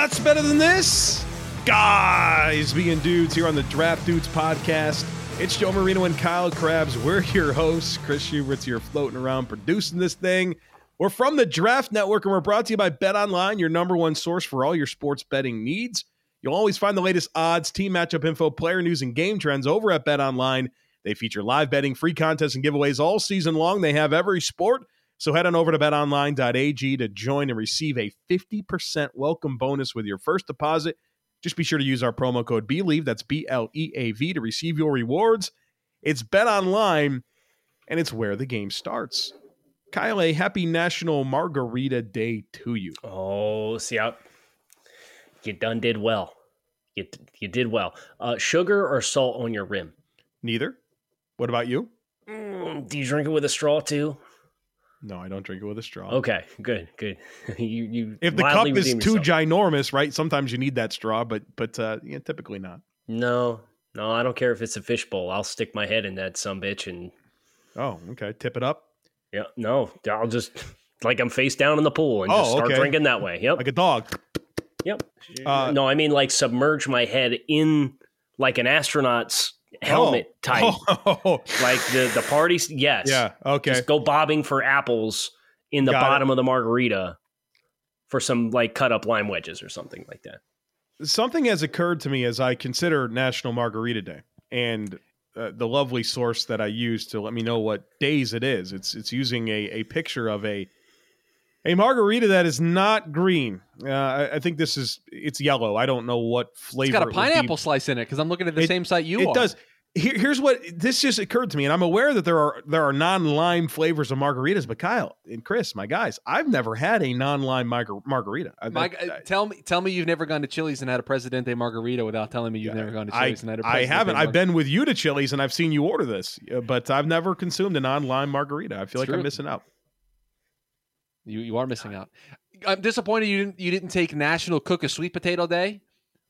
What's better than this? Guys being dudes here on the Draft Dudes podcast. It's Joe Marino and Kyle Crabbs. We're your hosts. Chris Schubert's here floating around producing this thing. We're from the Draft Network and we're brought to you by Bet Online, your number one source for all your sports betting needs. You'll always find the latest odds, team matchup info, player news, and game trends over at Bet Online. They feature live betting, free contests, and giveaways all season long. They have every sport so head on over to betonline.ag to join and receive a 50% welcome bonus with your first deposit. Just be sure to use our promo code BLEAV, that's B L E A V, to receive your rewards. It's BetOnline, and it's where the game starts. Kyle, a happy National Margarita Day to you. Oh, see how you done did well. You, you did well. Uh, sugar or salt on your rim? Neither. What about you? Mm, do you drink it with a straw too? No, I don't drink it with a straw. Okay, good, good. you you if the cup is too yourself. ginormous, right? Sometimes you need that straw, but but uh, yeah, typically not. No, no, I don't care if it's a fishbowl. I'll stick my head in that some bitch and. Oh, okay. Tip it up. Yeah, no, I'll just like I'm face down in the pool and oh, just start okay. drinking that way. Yep, like a dog. Yep. Uh, no, I mean like submerge my head in like an astronaut's helmet oh. type. Oh. Like the the parties, yes. Yeah. Okay. Just go bobbing for apples in the Got bottom it. of the margarita for some like cut up lime wedges or something like that. Something has occurred to me as I consider National Margarita Day and uh, the lovely source that I use to let me know what days it is. It's it's using a, a picture of a a margarita that is not green. Uh, I, I, think this is it's yellow. I don't know what flavor. It's got a pineapple slice in it because I'm looking at the it, same site you are. it are. does. Here, here's what this just occurred to me, and I'm aware that there are there are non lime flavors of margaritas. But Kyle and Chris, my guys, I've never had a non lime margar- margarita. My, I, tell me, tell me you've never gone to Chili's and had a Presidente margarita without telling me you've yeah, never gone to Chili's and had a. Presidente I haven't. I've been with you to Chili's and I've seen you order this, but I've never consumed a non lime margarita. I feel it's like true. I'm missing out. You you are missing out. I'm disappointed you didn't you didn't take National Cook a Sweet Potato Day.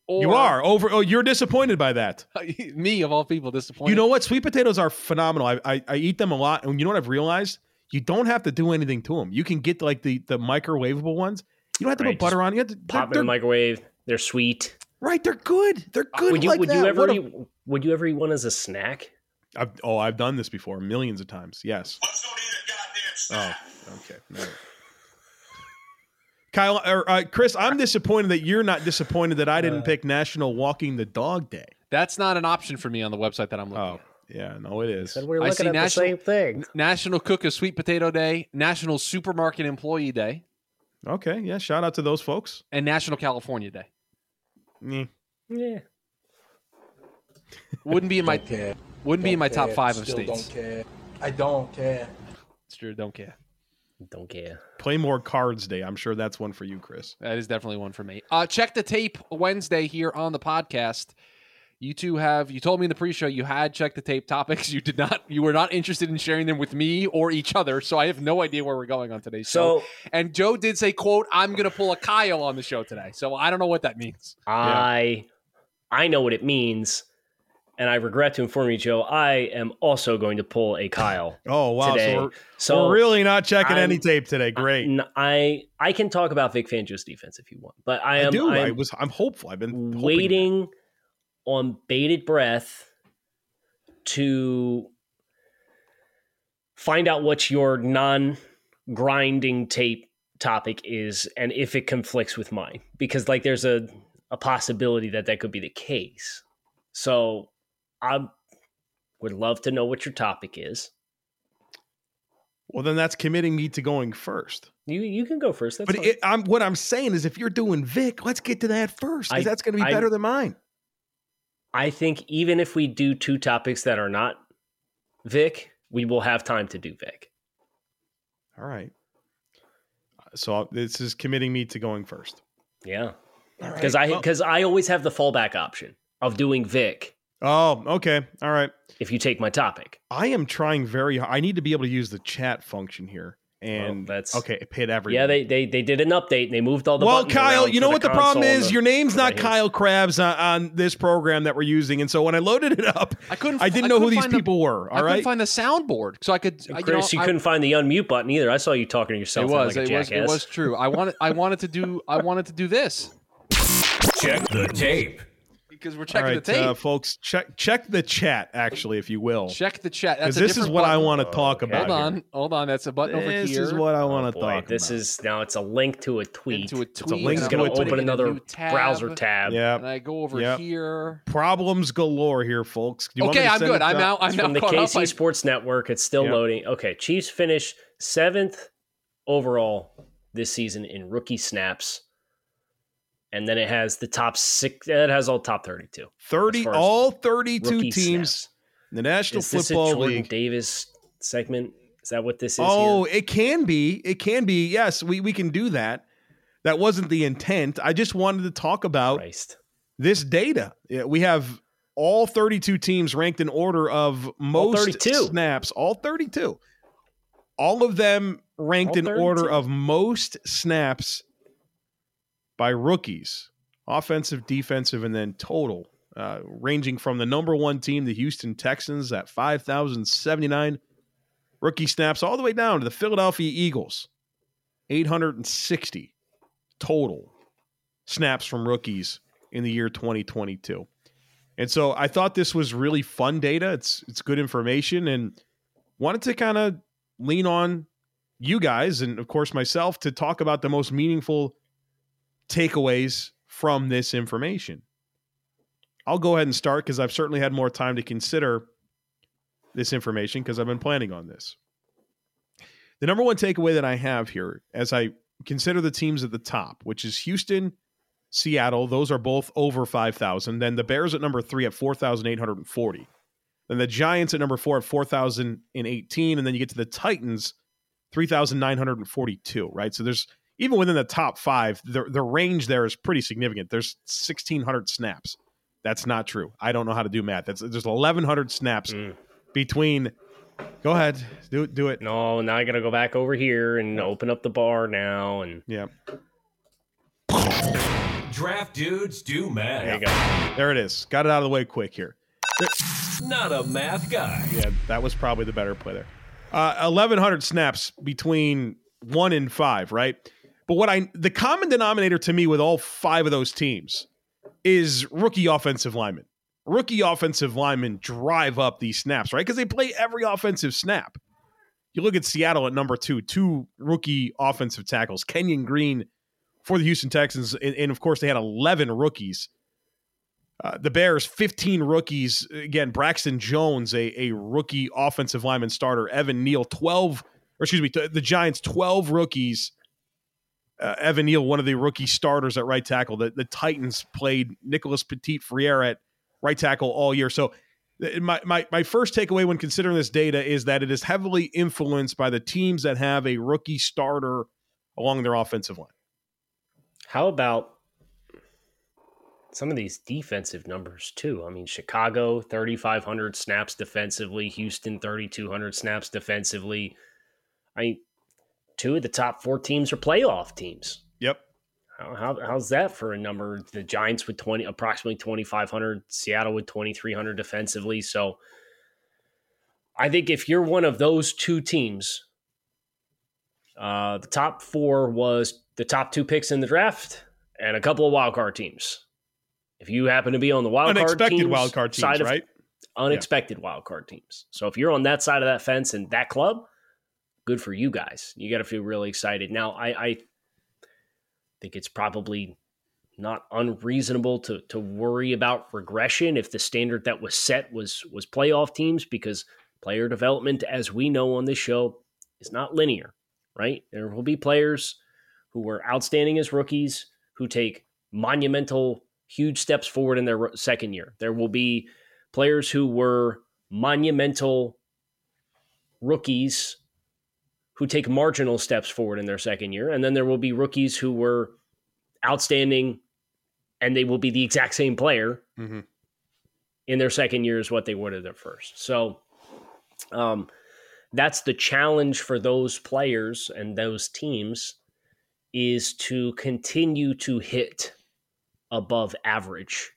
Or, you are over. Oh, you're disappointed by that. me of all people, disappointed. You know what? Sweet potatoes are phenomenal. I, I, I eat them a lot, and you know what I've realized? You don't have to do anything to them. You can get like the the microwavable ones. You don't have to right, put butter on. You have to pop in the microwave. They're sweet. Right, they're good. They're uh, good. Would you like would that. you ever eat, would you ever eat one as a snack? I've, oh, I've done this before millions of times. Yes. Oh, okay. No. Kyle or uh, Chris, I'm disappointed that you're not disappointed that I didn't uh, pick National Walking the Dog Day. That's not an option for me on the website that I'm looking. Oh, at. yeah, no, it is. we're looking I see at national, the same thing. National Cook a Sweet Potato Day, National Supermarket Employee Day. Okay, yeah, shout out to those folks. And National California Day. Mm. Yeah. Wouldn't be in my care. Wouldn't don't be in my care. top five Still of states. Don't care. I don't care. It's true. Don't care. Don't care. Play more cards day. I'm sure that's one for you, Chris. That is definitely one for me. Uh, check the tape Wednesday here on the podcast. You two have you told me in the pre-show you had checked the tape topics. You did not you were not interested in sharing them with me or each other. So I have no idea where we're going on today's so, show. And Joe did say, quote, I'm gonna pull a Kyle on the show today. So I don't know what that means. I yeah. I know what it means and I regret to inform you, Joe, I am also going to pull a Kyle. oh wow! Today. So, we're, so we're really not checking I'm, any tape today. Great. I I can talk about Vic Fangio's defense if you want, but I am. I do. I'm, I was. I'm hopeful. I've been waiting, on bated breath to find out what your non grinding tape topic is and if it conflicts with mine because like there's a a possibility that that could be the case so i would love to know what your topic is. Well then that's committing me to going first. You you can go first. But it, I'm, what i'm saying is if you're doing vic let's get to that first because that's going to be better than mine. I think even if we do two topics that are not vic we will have time to do vic. All right. So this is committing me to going first. Yeah, because right. I because well, I always have the fallback option of doing Vic. Oh, okay, all right. If you take my topic, I am trying very. hard. I need to be able to use the chat function here and well, that's okay. It paid everything. Yeah, they, they they did an update and they moved all the. Well, Kyle, you know what the problem is? The, Your name's not Kyle Crabbs on, on, this program that we're using, and so when I loaded it up, I couldn't. I didn't I know who these people the, were. All I right? couldn't find the soundboard, so I could. Chris, you, know, you couldn't find the unmute button either. I saw you talking to yourself. It was. Like it was. It was true. I wanted. I wanted to do. I wanted to do this. Check the tape because we're checking right, the tape. Uh, folks, check check the chat actually, if you will. Check the chat. Because this is what button. I want to talk about. Hold on, here. hold on. That's a button this over here. This is what I want to oh, talk. This about. is now. It's a link to a tweet. Into a tweet. It's a link to going to open another tab, browser tab. Yeah. And I go over yep. here. Problems galore here, folks. okay, I'm good. I'm out. I'm it's from the KC Sports Network. It's still yep. loading. Okay, Chiefs finish seventh overall this season in rookie snaps and then it has the top six. It has all top thirty-two. Thirty, all thirty-two teams. Snaps. The National is Football League Davis segment. Is that what this is? Oh, here? it can be. It can be. Yes, we we can do that. That wasn't the intent. I just wanted to talk about Christ. this data. Yeah, We have all 32 teams ranked in order of most all snaps. All 32. All of them ranked all in order of most snaps by rookies, offensive, defensive, and then total, uh, ranging from the number one team, the Houston Texans, at 5,079 rookie snaps, all the way down to the Philadelphia Eagles, 860 total snaps from rookies in the year 2022. And so I thought this was really fun data. It's it's good information and wanted to kind of lean on you guys and of course myself to talk about the most meaningful takeaways from this information. I'll go ahead and start because I've certainly had more time to consider this information because I've been planning on this. The number one takeaway that I have here as I consider the teams at the top, which is Houston, Seattle, those are both over 5,000. Then the Bears at number three at 4,840. Then the Giants at number four at 4,018. And then you get to the Titans, 3,942, right? So there's even within the top five, the, the range there is pretty significant. There's 1,600 snaps. That's not true. I don't know how to do math. That's there's 1,100 snaps mm. between. Go ahead, do it. Do it. No, now I got to go back over here and open up the bar now, and yeah. Draft dudes do math. There you go. There it is. Got it out of the way quick here. Not a math guy. Yeah, that was probably the better play there. Uh, 1,100 snaps between one and five, right? But what I the common denominator to me with all five of those teams is rookie offensive linemen. Rookie offensive linemen drive up these snaps, right? Because they play every offensive snap. You look at Seattle at number two, two rookie offensive tackles, Kenyon Green for the Houston Texans, and, and of course they had 11 rookies. Uh, the Bears, 15 rookies. Again, Braxton Jones, a, a rookie offensive lineman starter. Evan Neal, 12, or excuse me, the Giants, 12 rookies uh, Evan Neal, one of the rookie starters at right tackle. The, the Titans played Nicholas Petit Frere at right tackle all year. So my, my, my first takeaway when considering this data is that it is heavily influenced by the teams that have a rookie starter along their offensive line. How about some of these defensive numbers too? I mean, Chicago 3,500 snaps defensively, Houston 3,200 snaps defensively. I two of the top four teams are playoff teams. Yep. How, how, how's that for a number? The Giants with 20, approximately 2,500, Seattle with 2,300 defensively. So I think if you're one of those two teams, uh, the top four was the top two picks in the draft and a couple of wild card teams. If you happen to be on the wild Unexpected card teams, wild card teams, side of- right? unexpected wild card teams. So if you're on that side of that fence and that club, good for you guys. You got to feel really excited. Now, I, I think it's probably not unreasonable to to worry about regression if the standard that was set was was playoff teams because player development, as we know on this show, is not linear. Right? There will be players who were outstanding as rookies who take monumental, huge steps forward in their second year. There will be players who were monumental rookies who take marginal steps forward in their second year. And then there will be rookies who were outstanding and they will be the exact same player Mhm. in their second year as what they were in their first. So um, that's the challenge for those players and those teams is to continue to hit above average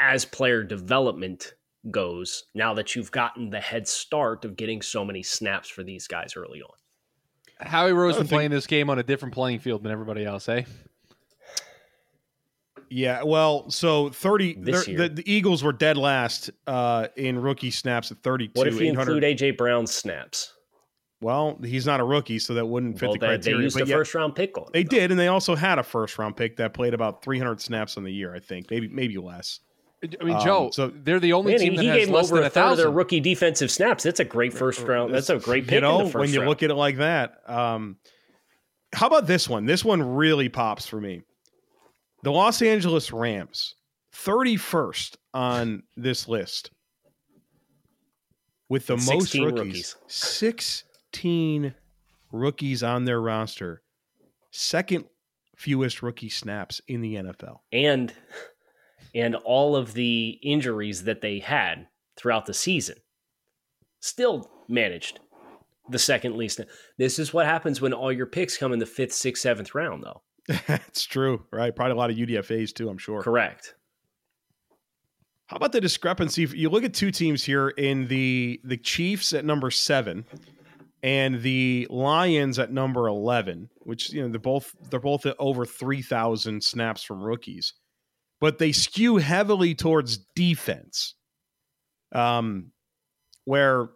as player development goes now that you've gotten the head start of getting so many snaps for these guys early on. Howie Roseman think- playing this game on a different playing field than everybody else, eh? Yeah, well, so thirty. This they're- year. The, the Eagles were dead last uh, in rookie snaps at thirty-two. What if you include AJ Brown's snaps? Well, he's not a rookie, so that wouldn't fit Well, the they, they criteria. used but a yeah, first round pick on. they though. did, and they also had a first-round pick that played about three hundred snaps on the year. I think maybe maybe less. I mean, Um, Joe, so- they're the only Man, team he, that he has gave less over than a a third of their thousand. rookie defensive snaps. That's a great first round. That's a great pick You know, in the first when you round. look at it like that. Um, how about this one? This one really pops for me. The Los Angeles Rams, 31st on this list with the With most rookies. rookies. 16 rookies on their roster. Second fewest rookie snaps in the NFL. and and all of the injuries that they had throughout the season still managed the second least this is what happens when all your picks come in the fifth sixth seventh round though That's true, right? Probably a lot of UDFAs too, I'm sure. correct How about the discrepancy? You look at two teams here in the the Chiefs at number seven and the Lions at number eleven, which you know they're both they're both at over three thousand snaps from rookies, but they skew heavily towards defense. Um, where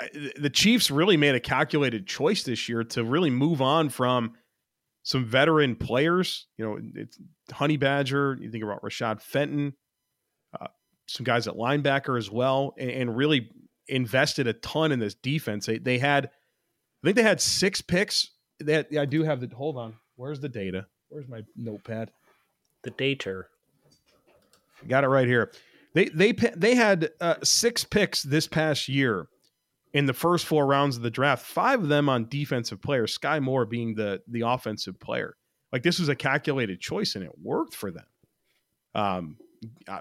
uh, the Chiefs really made a calculated choice this year to really move on from some veteran players. You know, it's Honey Badger. You think about Rashad Fenton some guys at linebacker as well, and, and really invested a ton in this defense. They, they had, I think they had six picks. That I do have the. Hold on, where's the data? Where's my notepad? the dater Got it right here. They they they had uh, six picks this past year in the first four rounds of the draft. Five of them on defensive players. Sky Moore being the the offensive player. Like this was a calculated choice, and it worked for them. Um,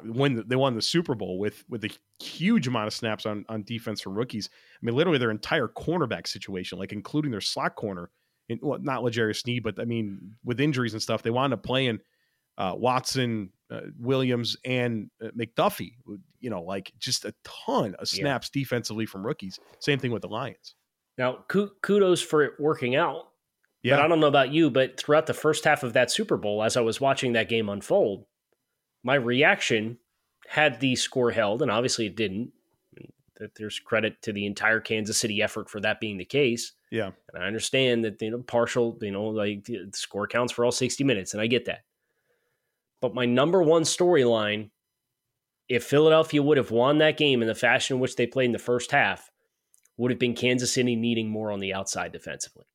when they won the Super Bowl with with a huge amount of snaps on on defense from rookies. I mean, literally their entire cornerback situation, like including their slot corner, in, well, not L'Jarius Sneed, but I mean, with injuries and stuff, they wound up playing uh, Watson, uh, Williams, and uh, McDuffie. You know, like just a ton of Yeah. snaps defensively from rookies. Same thing with the Lions. now kudos for it working out Yeah, But I don't know about you, but throughout the first half of that Super Bowl, as I was watching that game unfold, my reaction had the score held, and obviously it didn't. That there's credit to the entire Kansas City effort for that being the case. yeah, And I understand that you know partial, you know, like the score counts for all 60 minutes, and I get that. But my number one storyline, if Philadelphia would have won that game in the fashion in which they played in the first half, would have been Kansas City needing more on the outside defensively.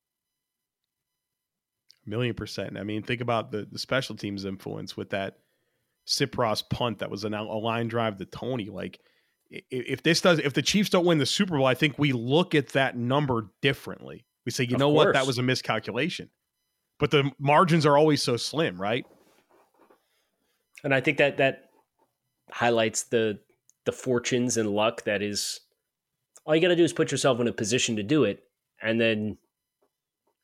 A million percent. I mean, think about the the special teams influence with that Siposs punt that was an, a line drive to Toney. Like, if this does, if the Chiefs don't win the Super Bowl, I think we look at that number differently. We say, you Of know what, that was a miscalculation. But the margins are always so slim, right? And I think that that highlights the the fortunes and luck that is all you got to do is put yourself in a position to do it and then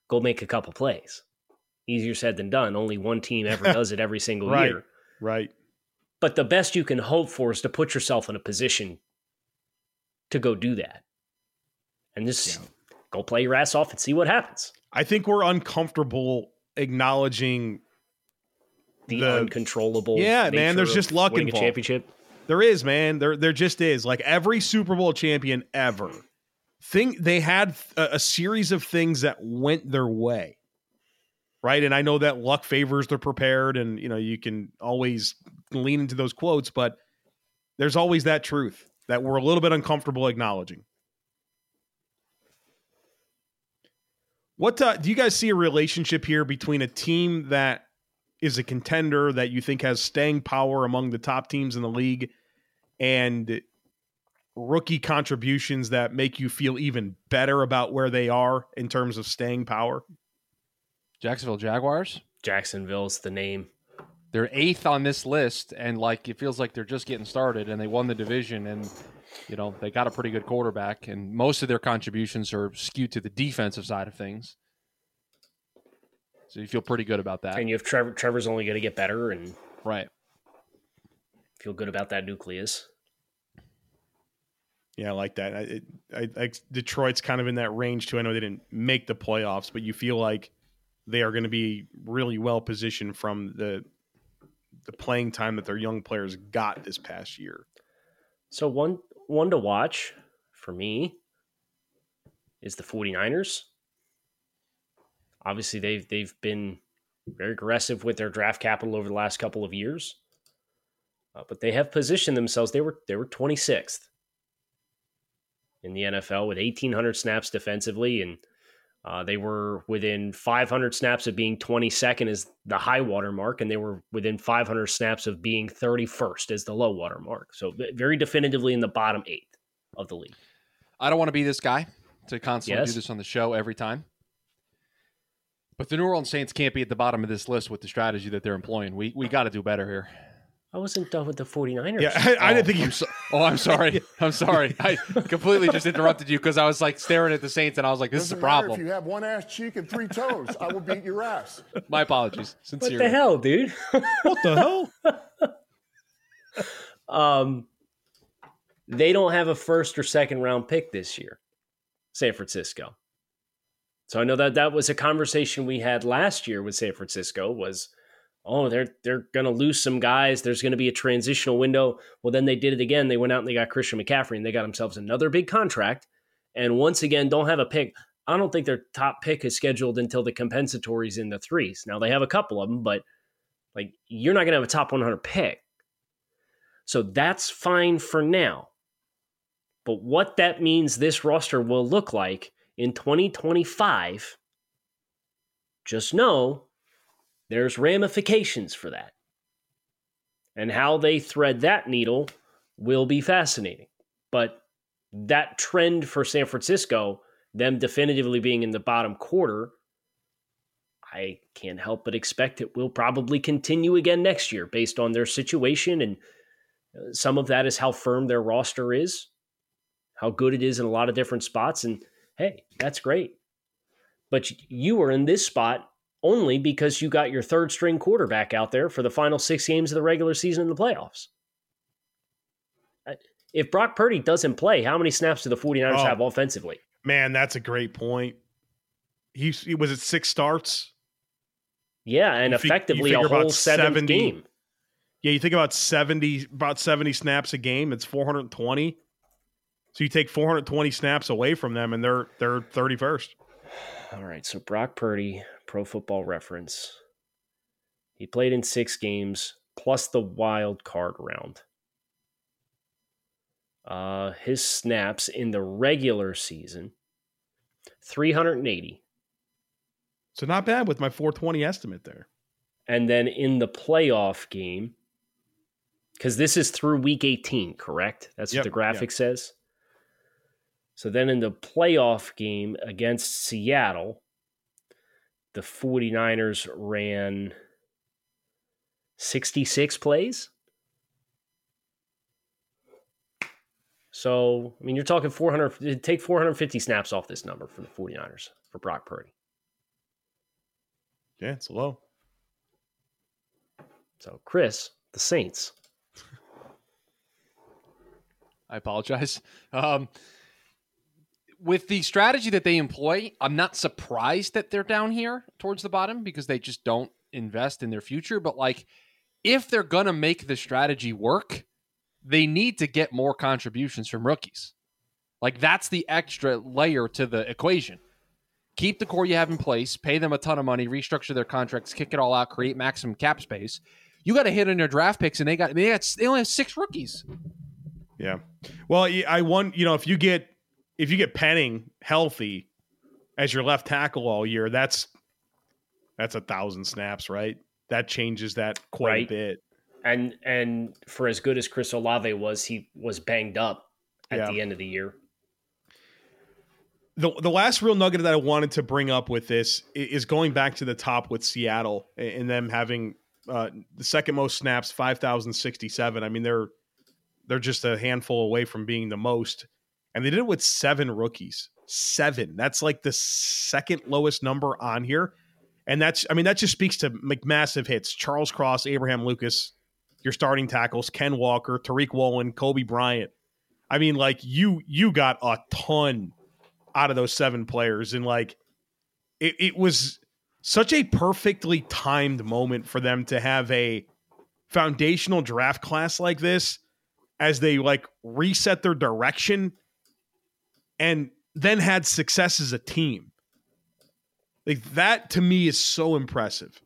go make a couple plays. Easier said than done. Only one team ever does it every single Right. year. Right. But the best you can hope for is to put yourself in a position to go do that. And just go play your ass off and see what happens. I think we're uncomfortable acknowledging the, the- uncontrollable. Yeah, man, there's just luck winning involved. a championship. There is, man. There there just is. Like every Super Bowl champion ever. Thing they had a, a series of things that went their way. Right? And I know that luck favors the prepared and you know, you can always lean into those quotes, but there's always that truth that we're a little bit uncomfortable acknowledging. What uh, do you guys see a relationship here between a team that is a contender that you think has staying power among the top teams in the league and rookie contributions that make you feel even better about where they are in terms of staying power? Jacksonville Jaguars. Jacksonville's the name. They're eighth on this list, and like it feels like they're just getting started, and they won the division, and you know they got a pretty good quarterback, and most of their contributions are skewed to the defensive side of things. So you feel pretty good about that, And you have Trevor. Trevor's only going to get better, and right? feel good about that nucleus. Yeah, I like that. I, it, I, I, Detroit's kind of in that range too. I know they didn't make the playoffs, but you feel like they are going to be really well positioned from the the playing time that their young players got this past year. So one one to watch for me is the 49ers. Obviously they've they've been very aggressive with their draft capital over the last couple of years. Uh, but they have positioned themselves they were they were 26th in the NFL with 1800 snaps defensively and uh, they were within 500 snaps of being 22nd as the high water mark, and they were within 500 snaps of being 31st as the low water mark. So very definitively in the bottom eighth of the league. I don't want to be this guy to constantly Yes. do this on the show every time. But the New Orleans Saints can't be at the bottom of this list with the strategy that they're employing. We we got to do better here. I wasn't done with the 49ers. Yeah, I, I Oh, didn't think you. I'm so- oh, I'm sorry. I'm sorry. I completely just interrupted you because I was like staring at the Saints and I was like, "This is a Doesn't matter problem." If you have one ass cheek and three toes, I will beat your ass. My apologies. Sincerely. what Sincerely. the hell, dude? What the hell? um, they don't have a first or second round pick this year, San Francisco. So I know that that was a conversation we had last year with San Francisco was, oh, they're they're going to lose some guys. There's going to be a transitional window. Well, then they did it again. They went out and they got Christian McCaffrey and they got themselves another big contract. And once again, don't have a pick. I don't think their top pick is scheduled until the compensatories in the threes. Now they have a couple of them, but like you're not going to have a top 100 pick. So that's fine for now. But what that means this roster will look like in 2025, just know there's ramifications for that. And how they thread that needle will be fascinating. But that trend for San Francisco, them definitively being in the bottom quarter, I can't help but expect it will probably continue again next year based on their situation. And uh, some of that is how firm their roster is, how good it is in a lot of different spots. And hey, that's great. But you were in this spot only because you got your third string quarterback out there for the final six games of the regular season in the playoffs. Uh, If Brock Purdy doesn't play, how many snaps do the 49ers Oh. have offensively? Man, that's a great point. He, he was it six starts. Yeah, and You effectively a whole seventh 70 game. Yeah, you think about seventy about seventy snaps a game. It's four hundred twenty. So you take four hundred twenty snaps away from them, and they're they're thirty first. All right, so Brock Purdy, Pro Football Reference. He played in six games plus the wild card round. Uh, his snaps in the regular season, 380. So not bad with my four twenty estimate there. And then in the playoff game, because this is through week 18, correct? That's Yep, what the graphic says. So then in the playoff game against Seattle, the 49ers ran 66 plays. So, I mean, you're talking 400, take 450 snaps off this number for the 49ers for Brock Purdy. Yeah, it's low. So, Chris, the Saints, I apologize. Um, with the strategy that they employ, I'm not surprised that they're down here towards the bottom because they just don't invest in their future. But like, if they're gonna make the strategy work, they need to get more contributions from rookies. Like that's the extra layer to the equation. Keep the core you have in place, pay them a ton of money, restructure their contracts, kick it all out, create maximum cap space. You got to hit on your draft picks, and they got they got they only have six rookies. Yeah. Well, I want you know if you get if you get Penning healthy as your left tackle all year, that's that's a thousand snaps, right? That changes that quite Right. a bit. And and for as good as Chris Olave was, he was banged up at Yeah. the end of the year. The the last real nugget that I wanted to bring up with this is going back to the top with Seattle and them having uh, the second most snaps, five thousand sixty seven. I mean, they're they're just a handful away from being the most, and they did it with seven rookies. Seven. That's like the second lowest number on here, and that's I mean that just speaks to massive hits. Charles Cross, Abraham Lucas, your starting tackles, Ken Walker, Tariq Woolen, Coby Bryant. I mean, like you you got a ton out of those seven players, and like it, it was such a perfectly timed moment for them to have a foundational draft class like this as they like reset their direction and then had success as a team. Like that to me is so impressive.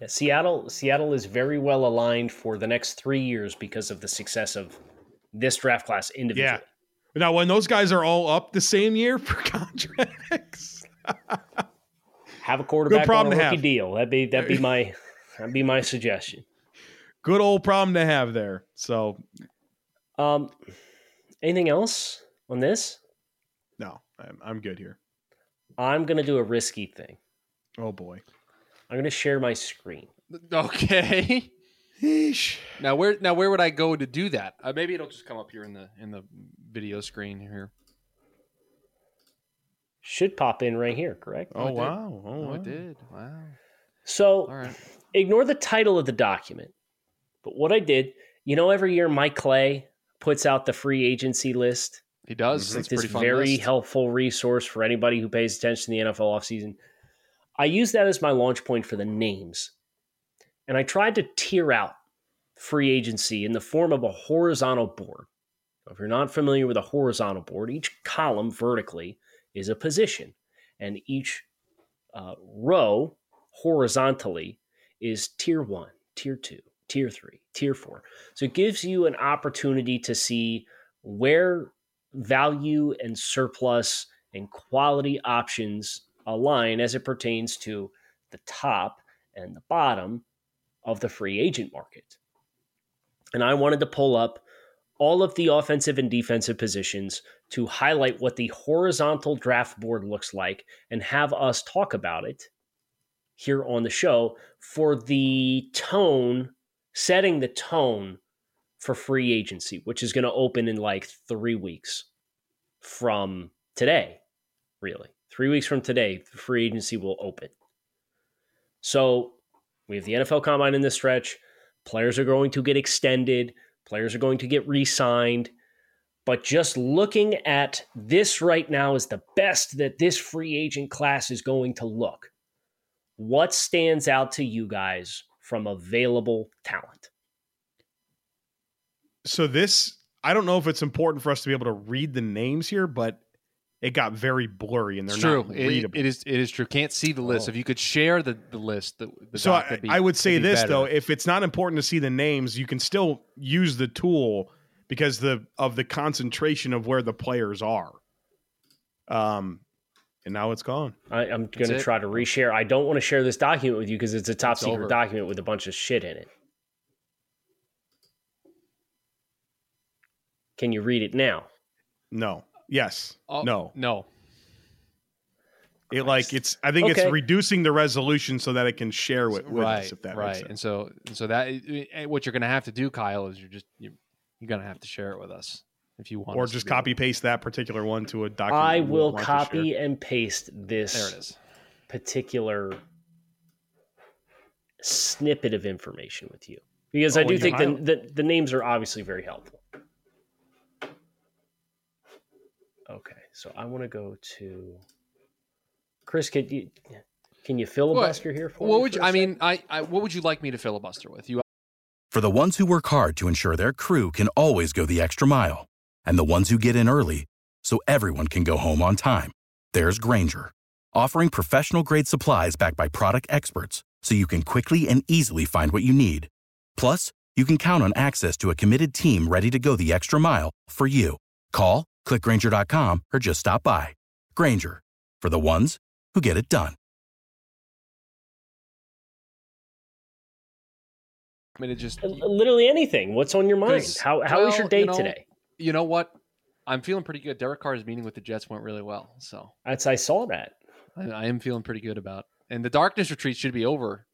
Yeah, Seattle Seattle is very well aligned for the next three years because of the success of this draft class individually. Yeah. Now, when those guys are all up the same year for contracts, Have a quarterback problem on a to rookie have. deal. That'd be that'd be my that'd be my suggestion. good old problem to have there. So, Um, anything else on this? no, I'm, I'm good here. I'm gonna do a risky thing. Oh boy. I'm gonna share my screen. Okay. Eesh. Now where now where would I go to do that? Uh, maybe it'll just come up here in the in the video screen here. Should pop in right here, correct? Oh, it did. wow. Oh, Oh, wow. it did. Wow. So All right. ignore the title of the document. But what I did, you know, every year Mike Clay puts out the free agency list. He does. It's It's like a this very list. helpful resource for anybody who pays attention to the NFL offseason. I use that as my launch point for the names. And I tried to tier out free agency in the form of a horizontal board. If you're not familiar with a horizontal board, each column vertically is a position, and each uh, row horizontally is tier one, tier two, tier three, tier four. So it gives you an opportunity to see where value and surplus and quality options align as it pertains to the top and the bottom of the free agent market. And I wanted to pull up all of the offensive and defensive positions to highlight what the horizontal draft board looks like and have us talk about it here on the show for the tone, setting the tone for free agency, which is going to open in like three weeks from today, really. Three weeks from today, free agency will open. So we have the NFL combine in this stretch. Players are going to get extended, players are going to get re signed. But just looking at this right now is the best that this free agent class is going to look. What stands out to you guys from available talent? So this, I don't know if it's important for us to be able to read the names here, but it got very blurry and they're It's true. not It, it is. It is true. Can't see the list. Oh. If you could share the, the list, the, the so doc, I, that'd be- I would say be this better. though: if it's not important to see the names, you can still use the tool because the of the concentration of where the players are. Um, and now it's gone. I, I'm going to try to reshare. I don't want to share this document with you because it's a top It's secret over. document with a bunch of shit in it. Can you read it now? No. Yes. Oh, no. No. It like it's. I think Okay. it's reducing the resolution so that it can share with, with right. us. If that right. makes sense. And so, so that eh, what you're going to have to do, Kyle, is you're just you, you're going to have to share it with us if you want, Or just copy paste that particular one to a document. I will copy and paste this There it is. particular snippet of information with you because Oh, I do think you the, the the names are obviously very helpful. Okay, so I want to go to Chris. Could you Can you filibuster here for What me would for you, a I sec? mean? I, I what would you like me to filibuster with? You For the ones who work hard to ensure their crew can always go the extra mile, and the ones who get in early so everyone can go home on time, there's Grainger, offering professional grade supplies backed by product experts so you can quickly and easily find what you need. Plus, you can count on access to a committed team ready to go the extra mile for you. Call, clickgrainger.com, or just stop by. Grainger, for the ones who get it done. I mean, it just literally anything. What's on your mind? How how was well, your day you know, today? You know what? I'm feeling pretty good. Derek Carr's meeting with the Jets went really well, so That's I saw that. I, I am feeling pretty good about. And the darkness retreat should be over,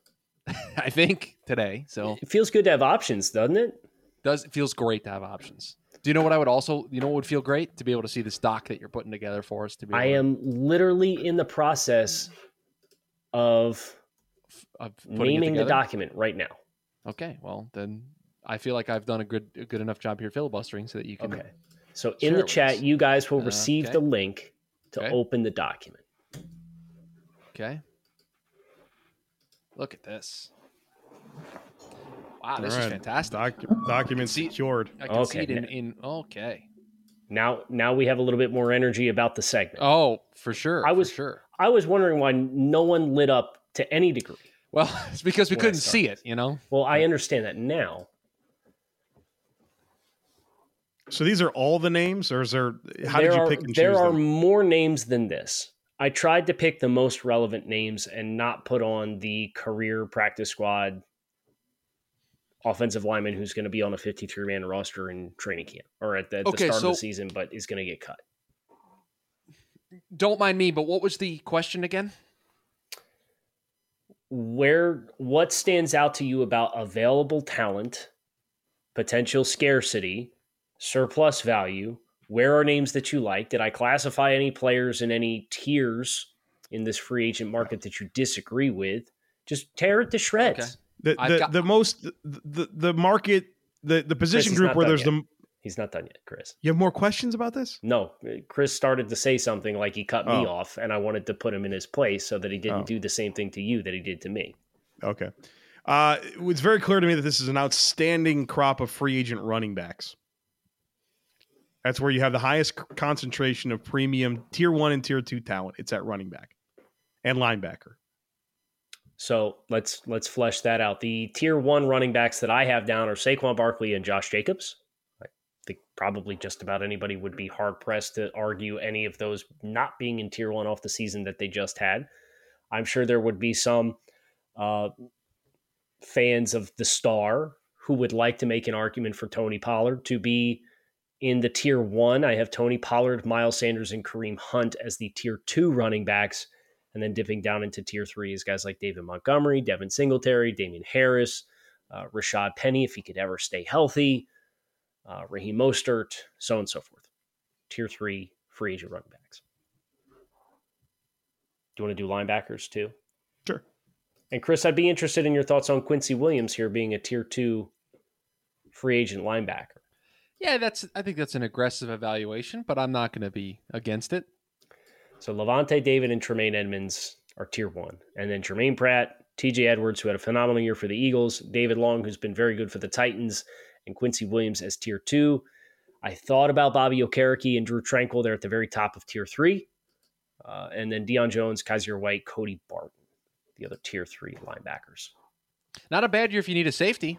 I think today. So It feels good to have options, doesn't it? does it feels great to have options. Do you know what I would also? You know what would feel great to be able to see the stock that you're putting together for us. To be, I to- am literally in the process of of naming the document right now. Okay, well then I feel like I've done a good a good enough job here filibustering so that you can. Okay. So in the chat, you guys will Uh, receive okay. the link to Okay. open the document. Okay. Look at this. Wow, this All is right. fantastic. Doc- document See- secured. I can see it in, in okay. Now, now we have a little bit more energy about the segment. Oh, for sure. I for was sure. I was wondering why no one lit up to any degree. Well, it's because we couldn't see it. You know. Well, I understand that now. So these are all the names, or is there? How there did you are, pick and There choose are them? more names than this. I tried to pick the most relevant names and not put on the career practice squad offensive lineman who's going to be on a 53 man roster in training camp or at the, at Okay, the start so- of the season, but is going to get cut. Don't mind me, but what was the question again? Where what stands out to you about available talent, potential scarcity, surplus value? Where are names that you like? Did I classify any players in any tiers in this free agent market that you disagree with? Just tear it to shreds. Okay. The the, got- the most the, the the market the the position he's group where there's yet. the He's not done yet, Chris. you have more questions about this? No, Chris started to say something like he cut me Oh. off, and I wanted to put him in his place so that he didn't Oh. do the same thing to you that he did to me. Okay. Uh, it was very clear to me that this is an outstanding crop of free agent running backs. That's where you have the highest concentration of premium tier one and tier two talent. It's at running back and linebacker. So let's let's flesh that out. The tier one running backs that I have down are Saquon Barkley and Josh Jacobs. I think probably just about anybody would be hard pressed to argue any of those not being in tier one off the season that they just had. I'm sure there would be some uh, fans of the star who would like to make an argument for Tony Pollard to be in the tier one. I have Tony Pollard, Miles Sanders, and Kareem Hunt as the tier two running backs. And then dipping down into tier three is guys like David Montgomery, Devin Singletary, Damien Harris, uh, Rashaad Penny, if he could ever stay healthy, uh, Raheem Mostert, so on and so forth. Tier three free agent running backs. Do you want to do linebackers too? Sure. And Chris, I'd be interested in your thoughts on Quincy Williams here being a tier two free agent linebacker. Yeah, that's. I think that's an aggressive evaluation, but I'm not going to be against it. So Lavonte David and Tremaine Edmunds are tier one. And then Germaine Pratt, TJ Edwards, who had a phenomenal year for the Eagles, David Long, who's been very good for the Titans, and Quincy Williams as tier two. I thought about Bobby Okereke and Drue Tranquill. They're at the very top of tier three. Uh, and then Deion Jones, Kaiser White, Cody Barton, the other tier three linebackers. Not a bad year if you need a safety.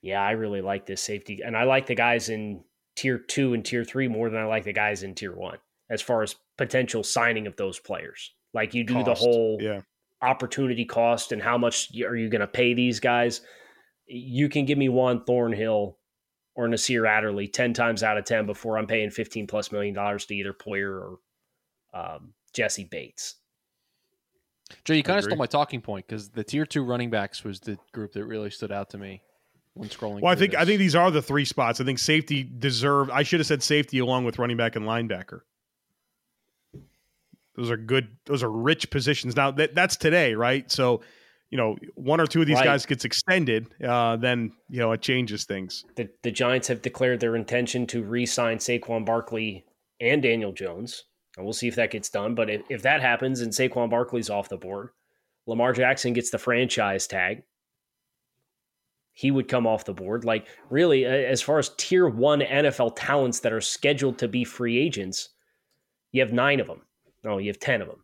Yeah, I really like this safety. And I like the guys in tier two and tier three more than I like the guys in tier one as far as potential signing of those players. Like you do the whole Yeah. opportunity cost and how much are you going to pay these guys? You can give me Juan Thornhill or Nasir Adderley 10 times out of 10 before I'm paying 15 plus million dollars to either Poyer or um, Jessie Bates. Joe, you kind of stole my talking point because the tier two running backs was the group that really stood out to me when scrolling. Well, I think I think these are the three spots. I think safety deserved. I should have said safety along with running back and linebacker. Those are good. Those are rich positions. Now that that's today, right? So, you know, one or two of these Right. guys gets extended, uh, then you know it changes things. The, the Giants have declared their intention to re sign Saquon Barkley and Daniel Jones. And we'll see if that gets done. But if, if that happens and Saquon Barkley's off the board, Lamar Jackson gets the franchise tag. He would come off the board. Like, really, as far as tier one NFL talents that are scheduled to be free agents, you have nine of them. No, you have 10 of them.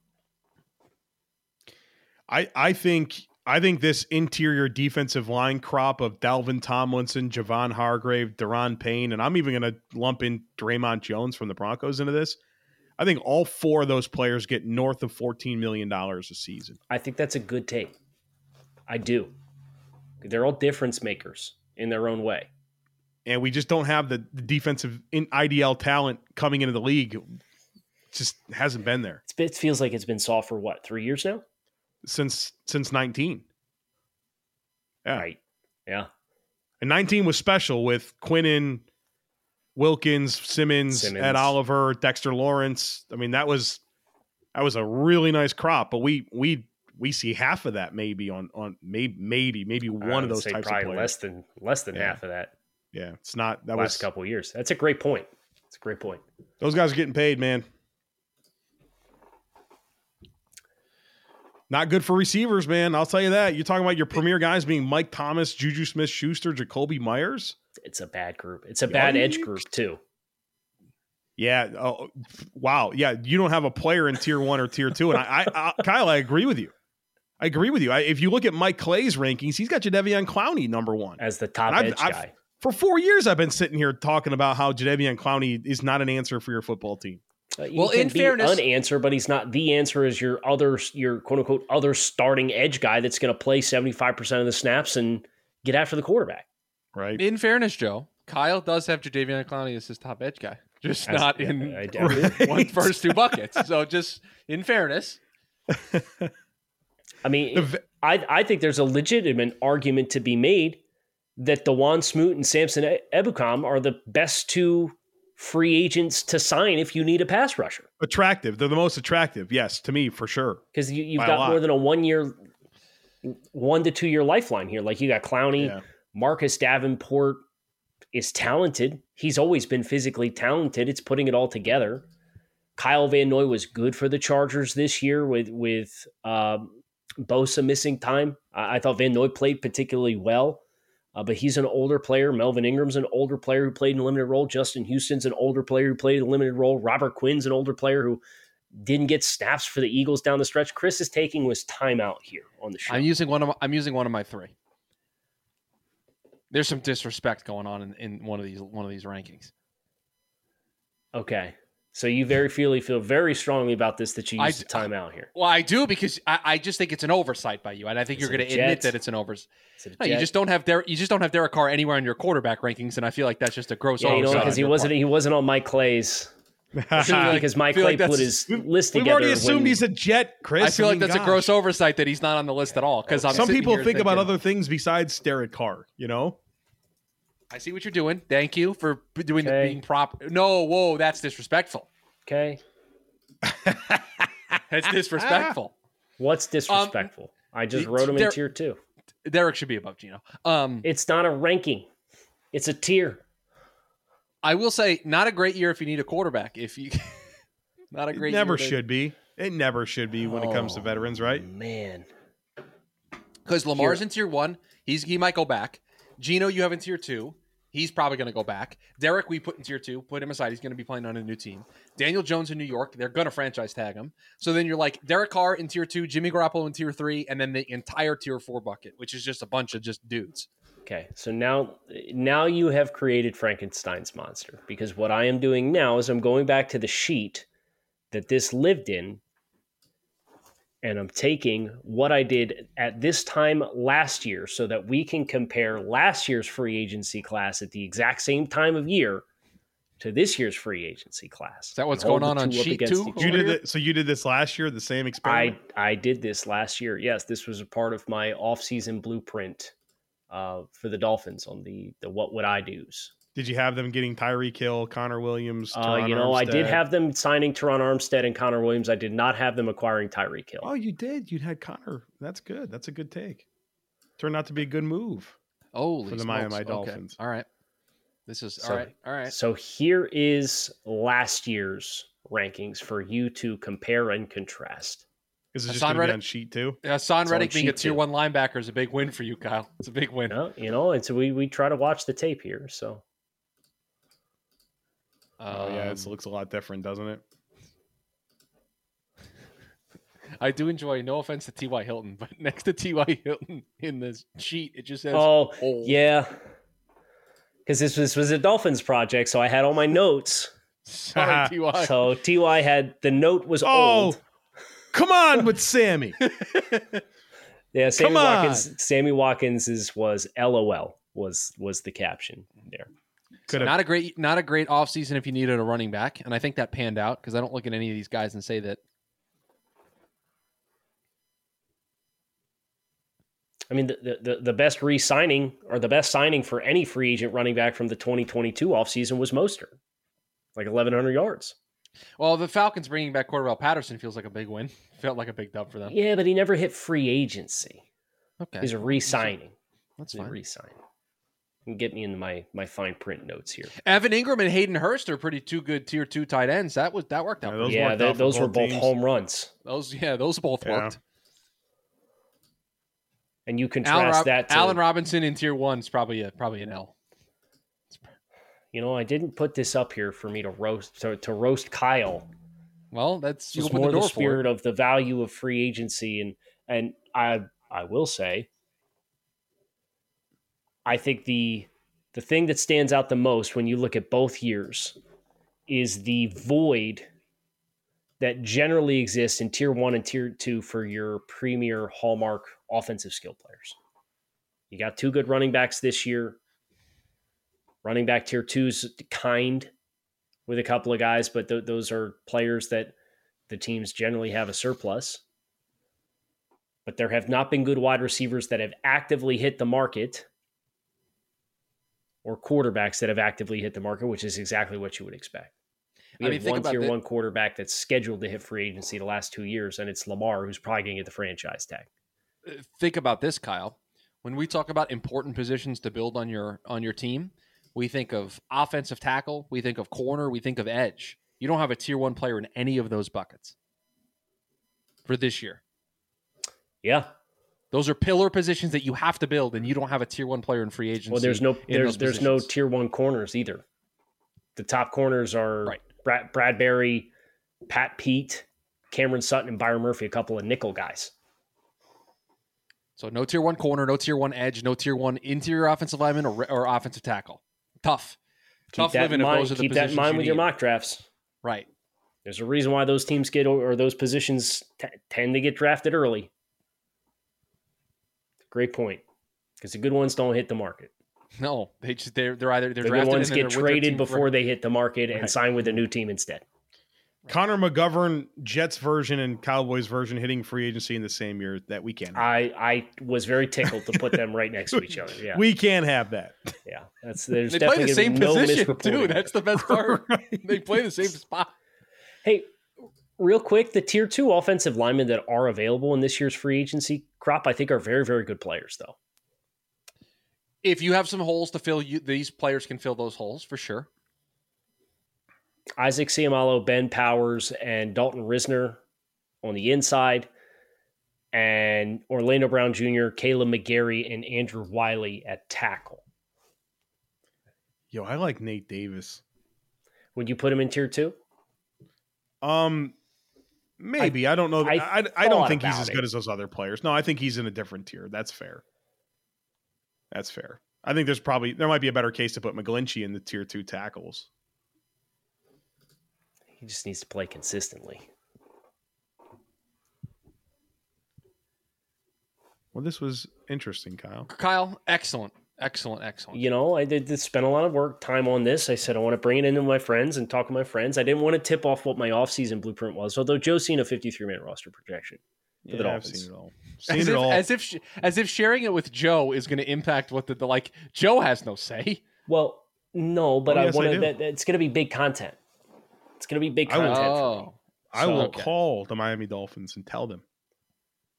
I, I think I think this interior defensive line crop of Dalvin Tomlinson, Javon Hargrave, Daron Payne, and I'm even going to lump in Dre'Mont Jones from the Broncos into this. I think all four of those players get north of $14 million a season. I think that's a good take. I do. They're all difference makers in their own way. And we just don't have the, the defensive in IDL talent coming into the league. It just hasn't been there. It feels like it's been soft for what, three years now? Since since 19. Yeah. Right. Yeah. And 19 was special with Quinnen, Wilkins, Simmons, Simmons, Ed Oliver, Dexter Lawrence. I mean, that was that was a really nice crop, but we we we see half of that maybe on on maybe maybe maybe one of those types probably of players. less than less than Yeah. half of that Yeah, it's not that last was couple of years. That's a great point. It's a great point. those guys are getting paid, man. Not good for receivers, man. I'll tell you that. You're talking about your premier guys being Mike Thomas, Juju Smith Schuster, Jakobi Meyers. It's a bad group. It's a bad edge group too. Yeah. Oh, wow. Yeah. You don't have a player in tier one or tier two. And I, I, I Kyle, I agree with you. I agree with you. I, if you look at Mike Clay's rankings, he's got Jadeveon Clowney number one. as the top I've- edge I've- guy. For four years, I've been sitting here talking about how Jadeveon Clowney is not an answer for your football team. Uh, he Well, can in be fairness- an answer, but he's not the answer. As your other, your quote unquote other starting edge guy that's going to play seventy five percent of the snaps and get after the quarterback. Right. In fairness, Joe, Kyle does have Jadeveon Clowney as his top edge guy, just As- not yeah, in I- I- one first two buckets. So just in fairness, I mean, The v- I I think there's a legitimate argument to be made that Dawuane Smoot and Samson Ebukam are the best two free agents to sign if you need a pass rusher attractive. They're the most attractive. Yes, to me, for sure. because you, you've got more than a one year, one to two year lifeline here. Like you got Clowney, Yeah. Marcus Davenport is talented. He's always been physically talented. It's putting it all together. Kyle Van Noy was good for the Chargers this year with with um, Bosa missing time. I, I thought Van Noy played particularly well, uh, but he's an older player. Melvin Ingram's an older player who played in a limited role. Justin Houston's an older player who played in a limited role. Robert Quinn's an older player who didn't get snaps for the Eagles down the stretch. Chris is taking was timeout here on the show. I'm using one of my, I'm using one of my three. There's some disrespect going on in, in one of these one of these rankings. Okay. So you very feel feel very strongly about this that you I used d- the timeout here. Well, I do because I, I just think it's an oversight by you, and I think It's you're going to admit that it's an oversight. It's No, you just don't have Derek. You just don't have Derek Carr anywhere in your quarterback rankings, and I feel like that's just a gross yeah, you know oversight. because he wasn't part. he wasn't on Mike Clay's because Mike Clay like put his We've- list We've already assumed when- he's a jet, Chris. I feel like mean, that's a gross oversight that he's not on the list at all. Because Some people here think about other things besides Derek Carr. You know. I see what you're doing. Thank you for b- doing the being proper. No, whoa, that's disrespectful. okay. That's disrespectful. What's disrespectful? I just wrote him in tier two. Derek should be above Geno. Um, It's not a ranking. It's a tier. I will say, not a great year if you need a quarterback. If you, not a It great. never year to- should be. It never should be when it comes to Oh, veterans, right? Man. because Lamar's in tier one. He's he might go back. Geno, you have in tier two. He's probably going to go back. Derek, we put in tier two. Put him aside. He's going to be playing on a new team. Daniel Jones in New York. They're going to franchise tag him. So then you're like Derek Carr in tier two, Jimmy Garoppolo in tier three, and then the entire tier four bucket, which is just a bunch of just dudes. Okay, so now now you have created Frankenstein's monster because what I am doing now is I'm going back to the sheet that this lived in and I'm taking what I did at this time last year so that we can compare last year's free agency class at the exact same time of year to this year's free agency class. Is that what's going on on sheet two? You did here? it. So you did this last year, the same I experiment. I did this last year. Yes, this was a part of my off-season blueprint uh, for the Dolphins on the the what would I do's. Did you have them getting Tyreek Hill, Connor Williams? Uh, you know, I did have them signing Terron Armstead and Connor Williams. I did not have them acquiring Tyreek Hill. Oh, you did. You had Connor. That's good. That's a good take. Turned out to be a good move. Holy For the smokes. Miami Okay. Dolphins. All right. This is So- all right. All right. So here is last year's rankings for you to compare and contrast. Is it just Haason going Reddick- on sheet two? Haason It's Reddick being a tier two. one linebacker is a big win for you, Kyle. It's a big win. You know, you know, and so we we try to watch the tape here. So Oh yeah, it Um, looks a lot different, doesn't it? I do enjoy. No offense to T.Y. Hilton, but next to T.Y. Hilton in this sheet, it just says oh old. yeah, because this was was a Dolphins project, so I had all my notes. Sorry, T.Y. So Ty had the note was Oh, old. come on with Sammy. Yeah, Sammy come on. Watkins. Sammy Watkins is was LOL was was the caption there. Could have not a great, not a great offseason if you needed a running back, and I think that panned out because I don't look at any of these guys and say that. I mean, the, the, the best re signing or the best signing for any free agent running back from the 2022 offseason was Mostert, like 1,100 yards. Well, the Falcons bringing back Cordarrelle Patterson feels like a big win. Felt like a big dub for them. Yeah, but he never hit free agency. Okay, He's a re signing. that's He's a fine. re sign. And get me into my, my fine print notes here. Evan Engram and Hayden Hurst are pretty two good tier two tight ends. That was that worked out. Yeah, Those yeah, worked tho- out for those were both both teams. home runs. Those yeah, those both Yeah. worked. And you Allen, contrast Rob- that to, Allen Robinson in tier one is probably a probably an L. you know, I didn't put this up here for me to roast to, to roast Kyle. Well, that's you It's open more the the, spirit of the value of free agency and and I I will say I think the the thing that stands out the most when you look at both years is the void that generally exists in tier 1 and tier 2 for your premier hallmark offensive skill players. You got two good running backs this year. Running back tier 2's kind with a couple of guys, but th- those are players that the teams generally have a surplus. But there have not been good wide receivers that have actively hit the market or quarterbacks that have actively hit the market, which is exactly what you would expect. We I mean, have think one about tier one quarterback that's scheduled to hit free agency the last two years, and it's Lamar, who's probably going to get the franchise tag. Uh, think about this, Kyle. When we talk about important positions to build on your on your team, we think of offensive tackle, we think of corner, we think of edge. You don't have a tier one player in any of those buckets for this year. Yeah. Those are pillar positions that you have to build, and you don't have a tier one player in free agency. Well, there's no there's there's no tier one corners either. The top corners are Right. Brad, Bradberry, Pat Pete, Cameron Sutton, and Byron Murphy, a couple of nickel guys. So no tier one corner, no tier one edge, no tier one interior offensive lineman or, or offensive tackle. Tough, Keep tough living in if those are the Keep that in mind you with your mock drafts. Right. There's a reason why those teams get or those positions t- tend to get drafted early. Great point, because the good ones don't hit the market. No, they just they're they're either they're The good drafted ones and get they're traded team for- before they hit the market and Right. sign with a new team instead. Connor McGovern, Jets version and Cowboys version hitting free agency in the same year that we can't. I I was very tickled to put them right next to each other. Yeah, We can't have that. yeah. That's there's They play definitely the same gonna be no position misreporting. too. That's the best part. They play the same spot. Hey, real quick, the tier two offensive linemen that are available in this year's free agency crop, I think, are very, very good players, though. If you have some holes to fill, you, these players can fill those holes for sure. Isaac Seumalo, Ben Powers, and Dalton Risner on the inside, and Orlando Brown Jr., Kaleb McGary, and Andrew Wylie at tackle. Yo, I like Nate Davis. Would you put him in tier two? Um, maybe I, don't know. I I, I, don't think he's about as it. good as those other players. No, I think he's in a different tier. That's fair. That's fair. I think there's probably there might be a better case to put McGlinchey in the tier two tackles. He just needs to play consistently. Well, this was interesting, Kyle. Kyle, excellent, excellent, excellent. You know, I did, did spend a lot of work time on this. I said I want to bring it into my friends and talk to my friends. I didn't want to tip off what my offseason blueprint was, although Joe's seen a 53 minute roster projection. For the Yeah, I've seen it all. Seen As it if, all. as if sh- as if sharing it with Joe is going to impact what the, the like. Joe has no say. Well, no, but Oh, I yes, I want do. to. That, that- it's going to be big content. It's going to be big I will- content for me Oh, I will okay. call the Miami Dolphins and tell them.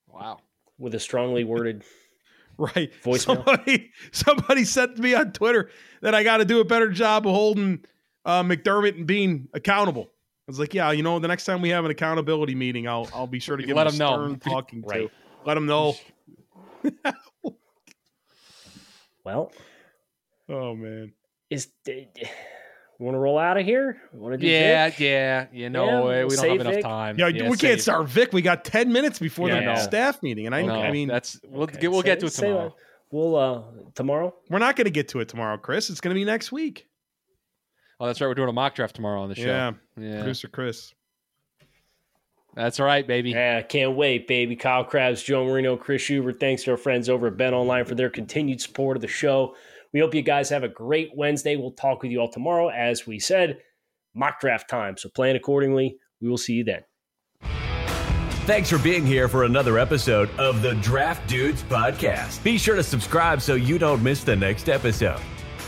wow. with a strongly worded. Right. Voicemail. Somebody, somebody said to me on Twitter that I got to do a better job of holding uh, McDermott and being accountable. I was like, yeah, you know, the next time we have an accountability meeting, I'll I'll be sure to give Let him know. stern talking to. Right. Let him know. Well, Oh man. is want to roll out of here? We Want to do Yeah, Vic? yeah, you know, Yeah, we we'll don't have save enough Vic. time. Yeah, we can't save. start Vic. We got ten minutes before the Yeah. staff meeting, and I, No, I mean, that's we'll Okay, get we'll say- get to it tomorrow. We'll uh tomorrow. we're not going to get to it tomorrow, Chris. It's going to be next week. Oh, that's right. We're doing a mock draft tomorrow on the show. Yeah, yeah, producer Chris. that's all right, baby. Yeah, can't wait, baby. Kyle Crabbs, Joe Marino, Chris Schubert. Thanks to our friends over at Bet Online for their continued support of the show. We hope you guys have a great Wednesday. We'll talk with you all tomorrow. As we said, mock draft time. So plan accordingly. We will see you then. Thanks for being here for another episode of the Draft Dudes Podcast. Be sure to subscribe so you don't miss the next episode.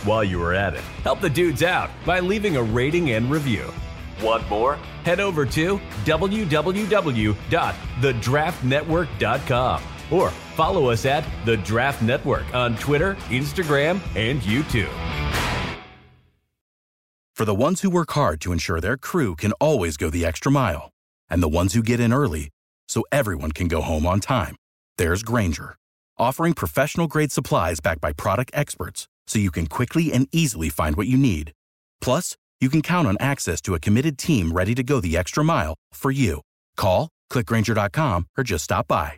While you are at it, help the dudes out by leaving a rating and review. Want more? Head over to www.thedraftnetwork.com or follow us at The Draft Network on Twitter, Instagram, and YouTube. For the ones who work hard to ensure their crew can always go the extra mile, and the ones who get in early so everyone can go home on time, there's Grainger, offering professional grade supplies backed by product experts so you can quickly and easily find what you need. Plus, you can count on access to a committed team ready to go the extra mile for you. Call, clickgrainger.com, or just stop by.